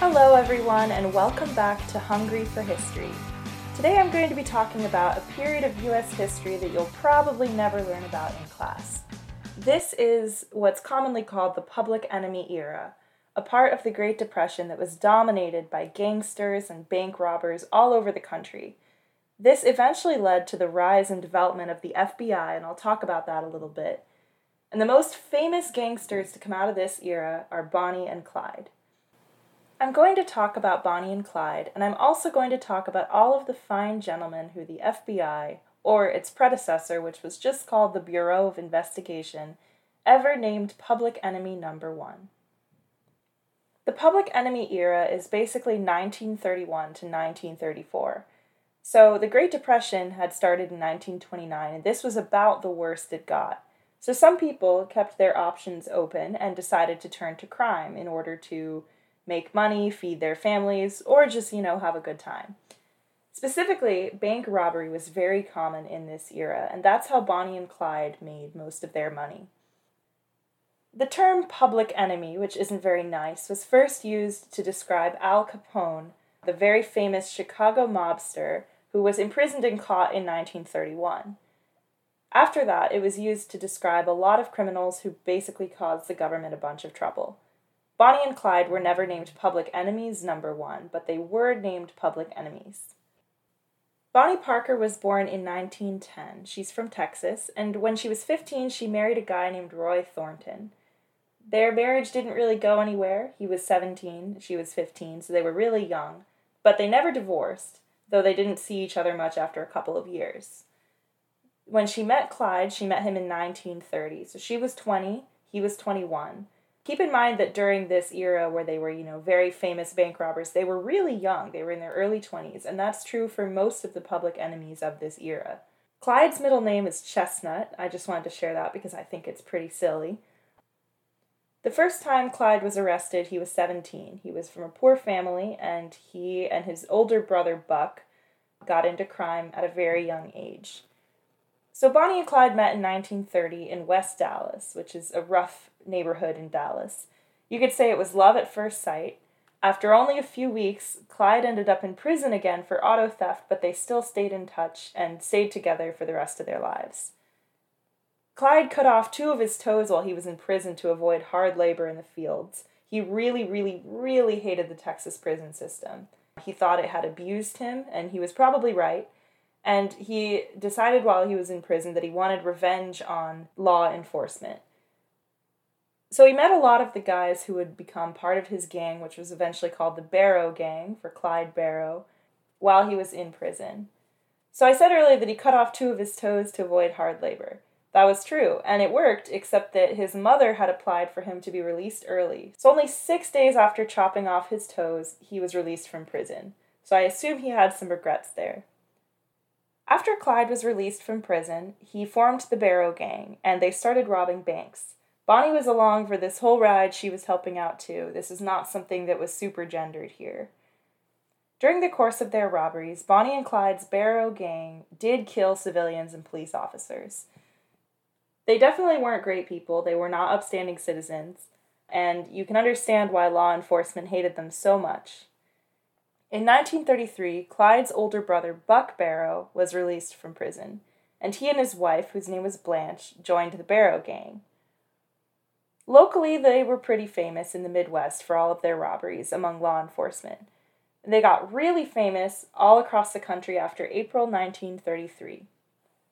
Hello, everyone, and welcome back to Hungry for History. Today I'm going to be talking about a period of US history that you'll probably never learn about in class. This is what's commonly called the Public Enemy era, a part of the Great Depression that was dominated by gangsters and bank robbers all over the country. This eventually led to the rise and development of the FBI, and I'll talk about that a little bit. And the most famous gangsters to come out of this era are Bonnie and Clyde. I'm going to talk about Bonnie and Clyde, and I'm also going to talk about all of the fine gentlemen who the FBI, or its predecessor, which was just called the Bureau of Investigation, ever named Public Enemy Number One. The Public Enemy era is basically 1931 to 1934. So the Great Depression had started in 1929, and this was about the worst it got. So some people kept their options open and decided to turn to crime in order to make money, feed their families, or just, you know, have a good time. Specifically, bank robbery was very common in this era, and that's how Bonnie and Clyde made most of their money. The term public enemy, which isn't very nice, was first used to describe Al Capone, the very famous Chicago mobster who was imprisoned and caught in 1931. After that, it was used to describe a lot of criminals who basically caused the government a bunch of trouble. Bonnie and Clyde were never named public enemies number one, but they were named public enemies. Bonnie Parker was born in 1910. She's from Texas, and when she was 15, she married a guy named Roy Thornton. Their marriage didn't really go anywhere. He was 17, she was 15, so they were really young, but they never divorced, though they didn't see each other much after a couple of years. When she met Clyde, she met him in 1930, so she was 20, he was 21. Keep in mind that during this era where they were, you know, very famous bank robbers, they were really young. They were in their early 20s, and that's true for most of the public enemies of this era. Clyde's middle name is Chestnut. I just wanted to share that because I think it's pretty silly. The first time Clyde was arrested, he was 17. He was from a poor family, and he and his older brother Buck got into crime at a very young age. So Bonnie and Clyde met in 1930 in West Dallas, which is a rough neighborhood in Dallas. You could say it was love at first sight. After only a few weeks, Clyde ended up in prison again for auto theft, but they still stayed in touch and stayed together for the rest of their lives. Clyde cut off two of his toes while he was in prison to avoid hard labor in the fields. He really, really, really hated the Texas prison system. He thought it had abused him, and he was probably right and he decided while he was in prison that he wanted revenge on law enforcement. So he met a lot of the guys who would become part of his gang, which was eventually called the Barrow Gang for Clyde Barrow, while he was in prison. So I said earlier that he cut off two of his toes to avoid hard labor. That was true, and it worked, except that his mother had applied for him to be released early. So only six days after chopping off his toes, he was released from prison. So I assume he had some regrets there. After Clyde was released from prison, he formed the Barrow Gang, and they started robbing banks. Bonnie was along for this whole ride, she was helping out too. This is not something that was super gendered here. During the course of their robberies, Bonnie and Clyde's Barrow Gang did kill civilians and police officers. They definitely weren't great people, they were not upstanding citizens, and you can understand why law enforcement hated them so much. In 1933, Clyde's older brother, Buck Barrow, was released from prison, and he and his wife, whose name was Blanche, joined the Barrow Gang. Locally, they were pretty famous in the Midwest for all of their robberies among law enforcement. They got really famous all across the country after April 1933.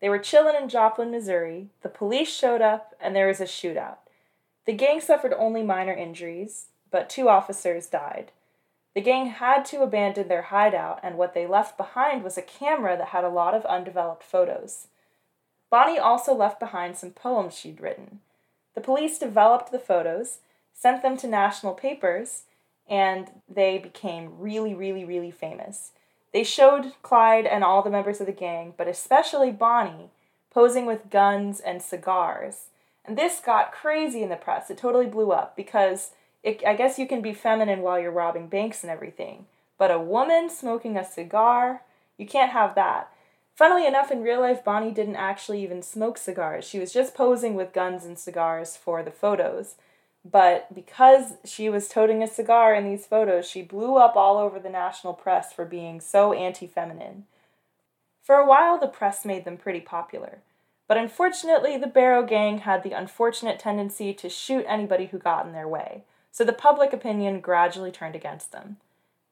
They were chilling in Joplin, Missouri. The police showed up, and there was a shootout. The gang suffered only minor injuries, but two officers died. The gang had to abandon their hideout, and what they left behind was a camera that had a lot of undeveloped photos. Bonnie also left behind some poems she'd written. The police developed the photos, sent them to national papers, and they became really, really, really famous. They showed Clyde and all the members of the gang, but especially Bonnie, posing with guns and cigars. And this got crazy in the press. It totally blew up because it, I guess you can be feminine while you're robbing banks and everything, but a woman smoking a cigar, you can't have that. Funnily enough, in real life, Bonnie didn't actually even smoke cigars. She was just posing with guns and cigars for the photos. But because she was toting a cigar in these photos, she blew up all over the national press for being so anti feminine. For a while, the press made them pretty popular. But unfortunately, the Barrow Gang had the unfortunate tendency to shoot anybody who got in their way, so the public opinion gradually turned against them.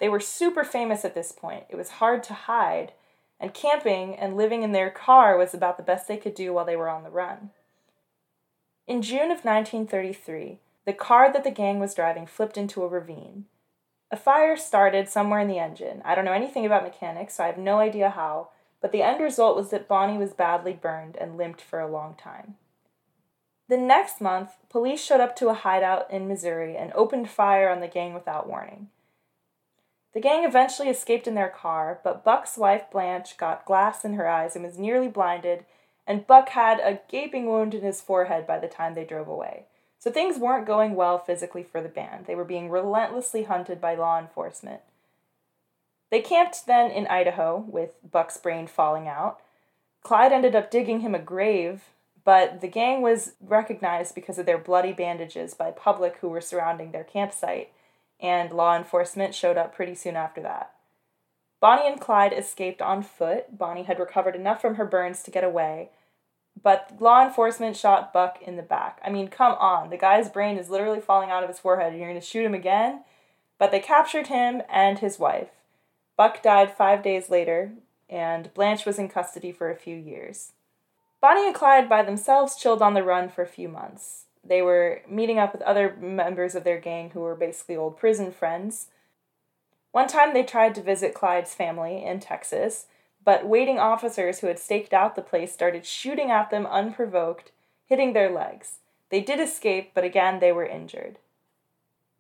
They were super famous at this point. It was hard to hide, and camping and living in their car was about the best they could do while they were on the run. In June of 1933, the car that the gang was driving flipped into a ravine. A fire started somewhere in the engine. I don't know anything about mechanics, so I have no idea how, but the end result was that Bonnie was badly burned and limped for a long time. The next month, police showed up to a hideout in Missouri and opened fire on the gang without warning. The gang eventually escaped in their car, but Buck's wife Blanche got glass in her eyes and was nearly blinded, and Buck had a gaping wound in his forehead by the time they drove away. So things weren't going well physically for the band. They were being relentlessly hunted by law enforcement. They camped then in Idaho with Buck's brain falling out. Clyde ended up digging him a grave, but the gang was recognized because of their bloody bandages by public who were surrounding their campsite and law enforcement showed up pretty soon after that. Bonnie and Clyde escaped on foot. Bonnie had recovered enough from her burns to get away, but law enforcement shot Buck in the back. I mean, come on, the guy's brain is literally falling out of his forehead, and you're going to shoot him again? But they captured him and his wife. Buck died five days later, and Blanche was in custody for a few years. Bonnie and Clyde by themselves chilled on the run for a few months. They were meeting up with other members of their gang who were basically old prison friends. One time they tried to visit Clyde's family in Texas, but waiting officers who had staked out the place started shooting at them unprovoked, hitting their legs. They did escape, but again they were injured.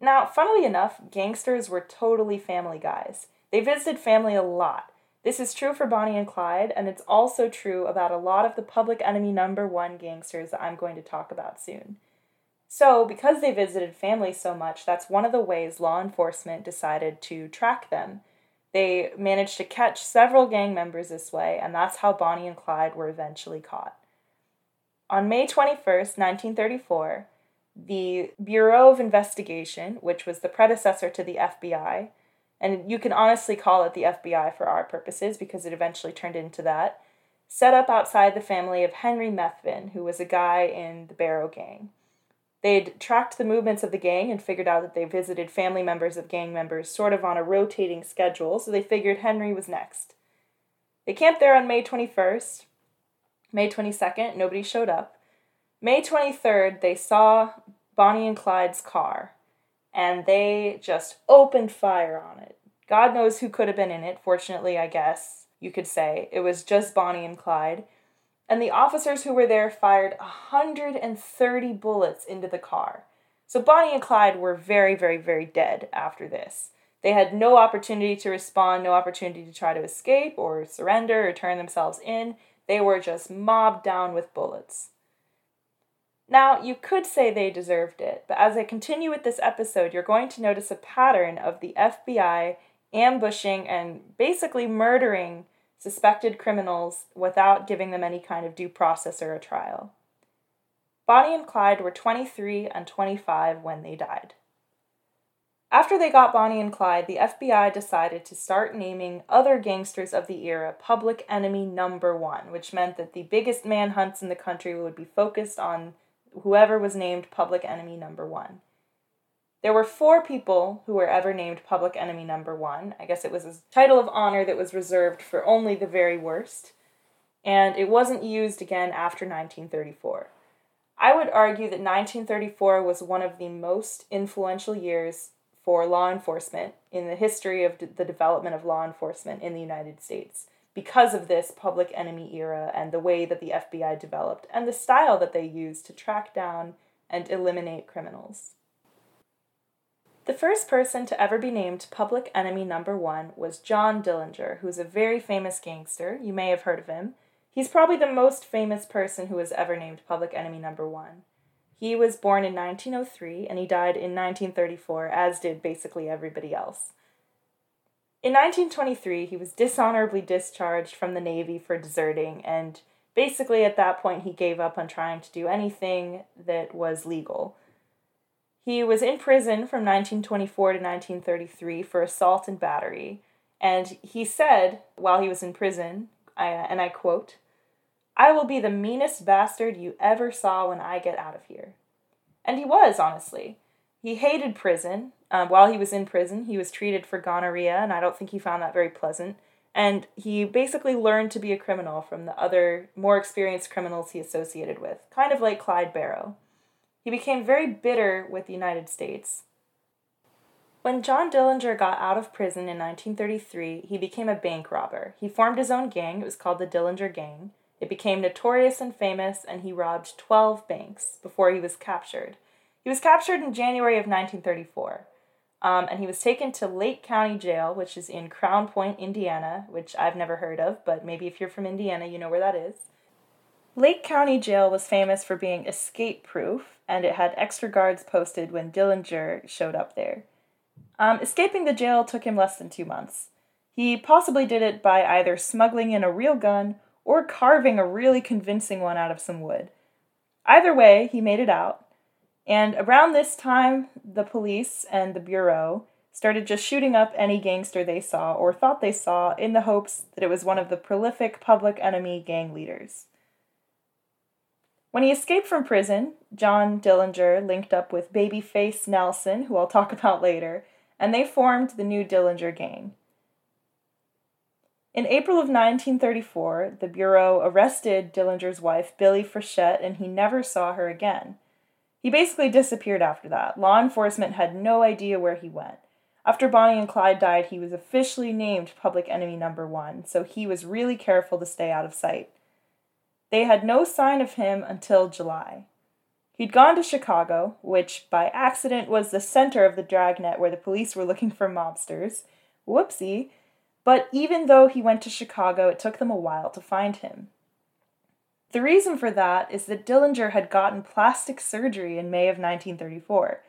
Now, funnily enough, gangsters were totally family guys. They visited family a lot. This is true for Bonnie and Clyde, and it's also true about a lot of the public enemy number one gangsters that I'm going to talk about soon. So, because they visited family so much, that's one of the ways law enforcement decided to track them. They managed to catch several gang members this way, and that's how Bonnie and Clyde were eventually caught. On May 21st, 1934, the Bureau of Investigation, which was the predecessor to the FBI, and you can honestly call it the FBI for our purposes because it eventually turned into that, set up outside the family of Henry Methvin, who was a guy in the Barrow Gang. They'd tracked the movements of the gang and figured out that they visited family members of gang members sort of on a rotating schedule, so they figured Henry was next. They camped there on May 21st. May 22nd, nobody showed up. May 23rd, they saw Bonnie and Clyde's car, and they just opened fire on it. God knows who could have been in it. Fortunately, I guess you could say it was just Bonnie and Clyde and the officers who were there fired 130 bullets into the car. So Bonnie and Clyde were very, very, very dead after this. They had no opportunity to respond, no opportunity to try to escape or surrender or turn themselves in. They were just mobbed down with bullets. Now, you could say they deserved it, but as I continue with this episode, you're going to notice a pattern of the FBI ambushing and basically murdering suspected criminals without giving them any kind of due process or a trial. Bonnie and Clyde were 23 and 25 when they died. After they got Bonnie and Clyde, the FBI decided to start naming other gangsters of the era public enemy number one, which meant that the biggest manhunts in the country would be focused on whoever was named public enemy number one. There were four people who were ever named public enemy number one. I guess it was a title of honor that was reserved for only the very worst, and it wasn't used again after 1934. I would argue that 1934 was one of the most influential years for law enforcement in the history of the development of law enforcement in the United States because of this public enemy era and the way that the FBI developed and the style that they used to track down and eliminate criminals. The first person to ever be named public enemy number one was John Dillinger, who's a very famous gangster. You may have heard of him. He's probably the most famous person who was ever named public enemy number one. He was born in 1903 and he died in 1934, as did basically everybody else. In 1923, he was dishonorably discharged from the Navy for deserting, and basically at that point, he gave up on trying to do anything that was legal. He was in prison from 1924 to 1933 for assault and battery. And he said, while he was in prison, I, and I quote, I will be the meanest bastard you ever saw when I get out of here. And he was, honestly. He hated prison. Um, while he was in prison, he was treated for gonorrhea, and I don't think he found that very pleasant. And he basically learned to be a criminal from the other, more experienced criminals he associated with, kind of like Clyde Barrow. He became very bitter with the United States. When John Dillinger got out of prison in 1933, he became a bank robber. He formed his own gang, it was called the Dillinger Gang. It became notorious and famous, and he robbed 12 banks before he was captured. He was captured in January of 1934, um, and he was taken to Lake County Jail, which is in Crown Point, Indiana, which I've never heard of, but maybe if you're from Indiana, you know where that is. Lake County Jail was famous for being escape proof, and it had extra guards posted when Dillinger showed up there. Um, escaping the jail took him less than two months. He possibly did it by either smuggling in a real gun or carving a really convincing one out of some wood. Either way, he made it out. And around this time, the police and the Bureau started just shooting up any gangster they saw or thought they saw in the hopes that it was one of the prolific public enemy gang leaders. When he escaped from prison, John Dillinger linked up with Babyface Nelson, who I'll talk about later, and they formed the new Dillinger Gang. In April of 1934, the Bureau arrested Dillinger's wife, Billie Frechette, and he never saw her again. He basically disappeared after that. Law enforcement had no idea where he went. After Bonnie and Clyde died, he was officially named public enemy number one, so he was really careful to stay out of sight. They had no sign of him until July. He'd gone to Chicago, which by accident was the center of the dragnet where the police were looking for mobsters. Whoopsie. But even though he went to Chicago, it took them a while to find him. The reason for that is that Dillinger had gotten plastic surgery in May of 1934.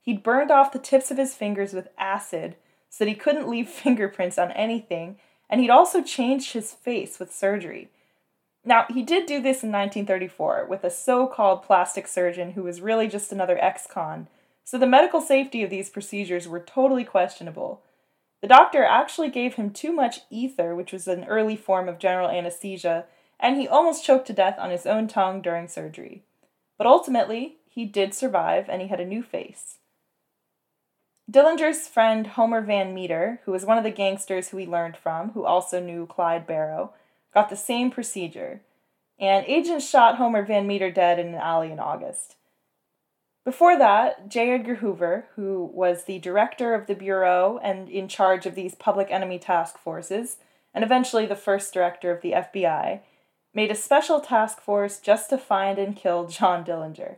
He'd burned off the tips of his fingers with acid so that he couldn't leave fingerprints on anything, and he'd also changed his face with surgery. Now, he did do this in 1934 with a so called plastic surgeon who was really just another ex con, so the medical safety of these procedures were totally questionable. The doctor actually gave him too much ether, which was an early form of general anesthesia, and he almost choked to death on his own tongue during surgery. But ultimately, he did survive and he had a new face. Dillinger's friend Homer Van Meter, who was one of the gangsters who he learned from, who also knew Clyde Barrow, got the same procedure, and agents shot Homer Van Meter dead in an alley in August. Before that, J. Edgar Hoover, who was the director of the Bureau and in charge of these public enemy task forces, and eventually the first director of the FBI, made a special task force just to find and kill John Dillinger.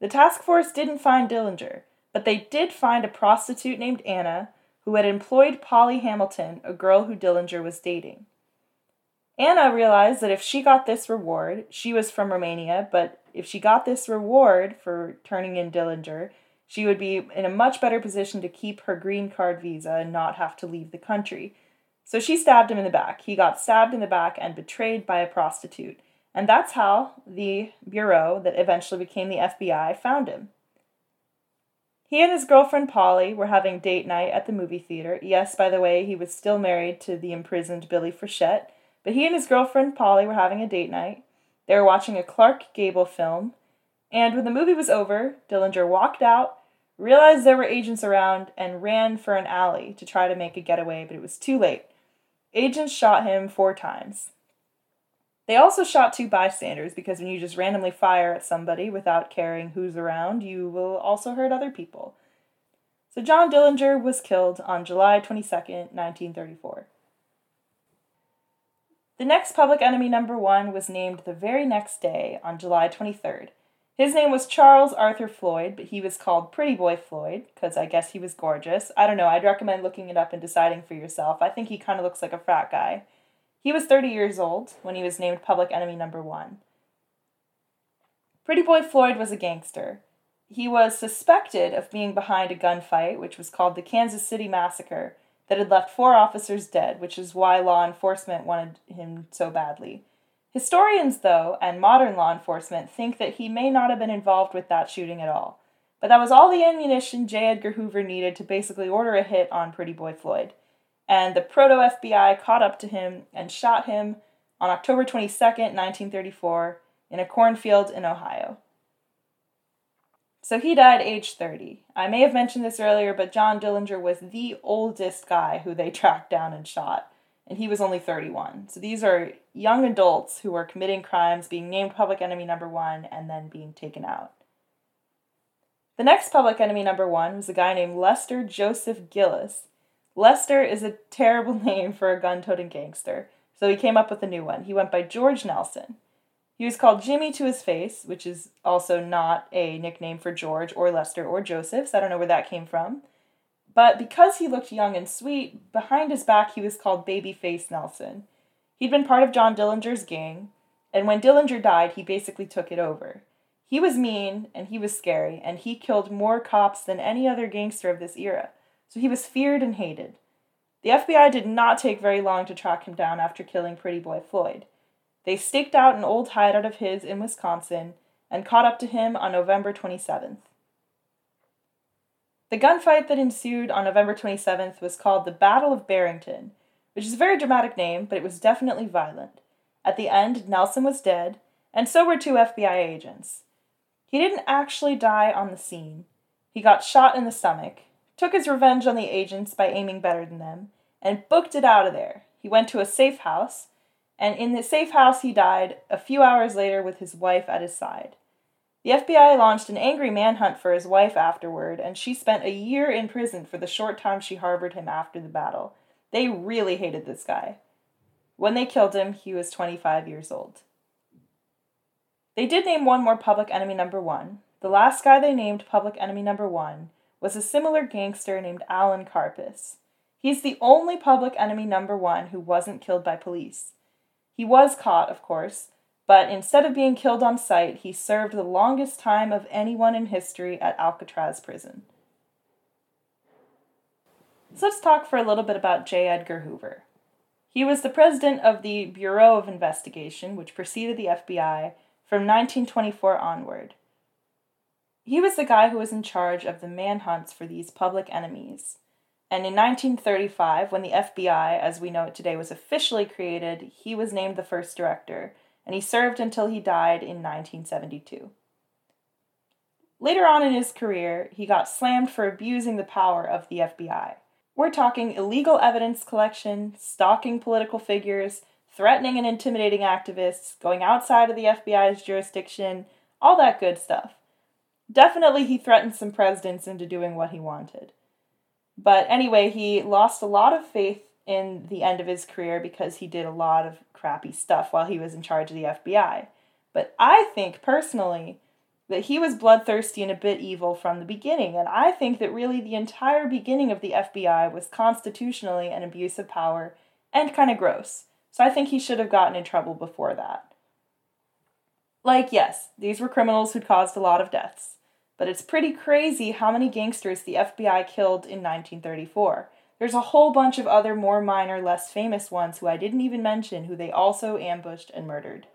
The task force didn't find Dillinger, but they did find a prostitute named Anna who had employed Polly Hamilton, a girl who Dillinger was dating. Anna realized that if she got this reward, she was from Romania, but if she got this reward for turning in Dillinger, she would be in a much better position to keep her green card visa and not have to leave the country. So she stabbed him in the back. He got stabbed in the back and betrayed by a prostitute. And that's how the Bureau, that eventually became the FBI, found him. He and his girlfriend Polly were having date night at the movie theater. Yes, by the way, he was still married to the imprisoned Billie Frechette, but he and his girlfriend Polly were having a date night. They were watching a Clark Gable film, and when the movie was over, Dillinger walked out, realized there were agents around, and ran for an alley to try to make a getaway, but it was too late. Agents shot him four times. They also shot two bystanders because when you just randomly fire at somebody without caring who's around, you will also hurt other people. So John Dillinger was killed on July 22nd, 1934. The next public enemy number one was named the very next day, on July 23rd. His name was Charles Arthur Floyd, but he was called Pretty Boy Floyd, because I guess he was gorgeous. I don't know, I'd recommend looking it up and deciding for yourself. I think he kind of looks like a frat guy. He was 30 years old when he was named public enemy number one. Pretty Boy Floyd was a gangster. He was suspected of being behind a gunfight, which was called the Kansas City Massacre, that had left four officers dead, which is why law enforcement wanted him so badly. Historians, though, and modern law enforcement think that he may not have been involved with that shooting at all. But that was all the ammunition J. Edgar Hoover needed to basically order a hit on Pretty Boy Floyd. And the proto FBI caught up to him and shot him on October 22nd, 1934, in a cornfield in Ohio. So he died age 30. I may have mentioned this earlier, but John Dillinger was the oldest guy who they tracked down and shot, and he was only 31. So these are young adults who are committing crimes, being named public enemy number one, and then being taken out. The next public enemy number one was a guy named Lester Joseph Gillis. Lester is a terrible name for a gun toting gangster, so he came up with a new one. He went by George Nelson. He was called Jimmy to his face, which is also not a nickname for George or Lester or Joseph, so I don't know where that came from. But because he looked young and sweet, behind his back he was called Babyface Nelson. He'd been part of John Dillinger's gang, and when Dillinger died, he basically took it over. He was mean and he was scary, and he killed more cops than any other gangster of this era, so he was feared and hated. The FBI did not take very long to track him down after killing Pretty Boy Floyd. They staked out an old hideout of his in Wisconsin and caught up to him on November 27th. The gunfight that ensued on November 27th was called the Battle of Barrington, which is a very dramatic name, but it was definitely violent. At the end, Nelson was dead, and so were two FBI agents. He didn't actually die on the scene. He got shot in the stomach, took his revenge on the agents by aiming better than them, and booked it out of there. He went to a safe house, and in the safe house he died a few hours later with his wife at his side. The FBI launched an angry manhunt for his wife afterward, and she spent a year in prison for the short time she harbored him after the battle. They really hated this guy. When they killed him, he was 25 years old. They did name one more public enemy number one. The last guy they named public enemy number one was a similar gangster named Alan Karpis. He's the only public enemy number one who wasn't killed by police. He was caught, of course, but instead of being killed on sight, he served the longest time of anyone in history at Alcatraz prison. So let's talk for a little bit about J. Edgar Hoover. He was the president of the Bureau of Investigation, which preceded the FBI, from 1924 onward. He was the guy who was in charge of the manhunts for these public enemies. And in 1935, when the FBI, as we know it today, was officially created, he was named the first director, and he served until he died in 1972. Later on in his career, he got slammed for abusing the power of the FBI. We're talking illegal evidence collection, stalking political figures, threatening and intimidating activists, going outside of the FBI's jurisdiction, all that good stuff. Definitely, he threatened some presidents into doing what he wanted. But anyway, he lost a lot of faith in the end of his career because he did a lot of crappy stuff while he was in charge of the FBI. But I think personally that he was bloodthirsty and a bit evil from the beginning, and I think that really the entire beginning of the FBI was constitutionally an abuse of power and kind of gross. So I think he should have gotten in trouble before that. Like, yes, these were criminals who'd caused a lot of deaths. But it's pretty crazy how many gangsters the FBI killed in 1934. There's a whole bunch of other more minor, less famous ones who I didn't even mention who they also ambushed and murdered.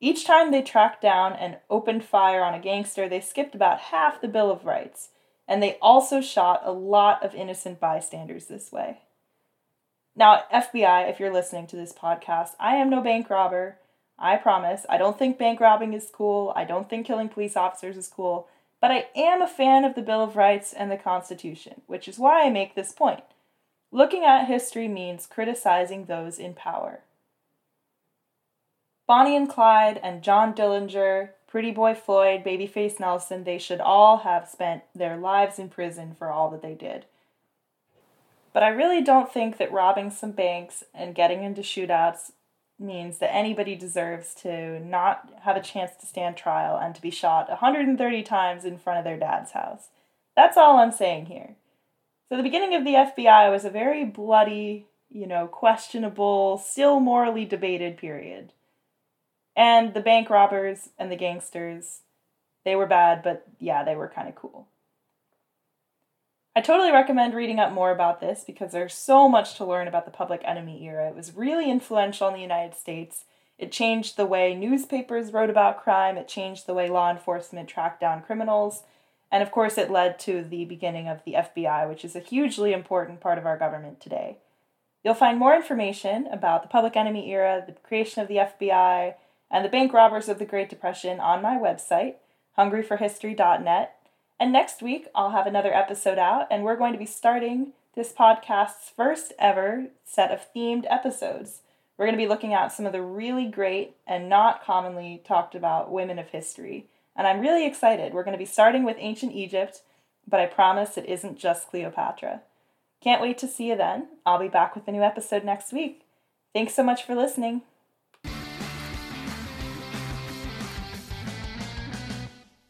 Each time they tracked down and opened fire on a gangster, they skipped about half the Bill of Rights, and they also shot a lot of innocent bystanders this way. Now, FBI, if you're listening to this podcast, I am no bank robber. I promise. I don't think bank robbing is cool. I don't think killing police officers is cool. But I am a fan of the Bill of Rights and the Constitution, which is why I make this point. Looking at history means criticizing those in power. Bonnie and Clyde and John Dillinger, Pretty Boy Floyd, Babyface Nelson, they should all have spent their lives in prison for all that they did. But I really don't think that robbing some banks and getting into shootouts means that anybody deserves to not have a chance to stand trial and to be shot 130 times in front of their dad's house. That's all I'm saying here. So, the beginning of the FBI was a very bloody, you know, questionable, still morally debated period. And the bank robbers and the gangsters, they were bad, but yeah, they were kind of cool. I totally recommend reading up more about this because there's so much to learn about the public enemy era. It was really influential in the United States. It changed the way newspapers wrote about crime, it changed the way law enforcement tracked down criminals, And of course, it led to the beginning of the FBI, which is a hugely important part of our government today. You'll find more information about the public enemy era, the creation of the FBI, and the bank robbers of the Great Depression on my website, hungryforhistory.net. And next week, I'll have another episode out, and we're going to be starting this podcast's first ever set of themed episodes. We're going to be looking at some of the really great and not commonly talked about women of history. And I'm really excited. We're going to be starting with ancient Egypt, but I promise it isn't just Cleopatra. Can't wait to see you then. I'll be back with a new episode next week. Thanks so much for listening.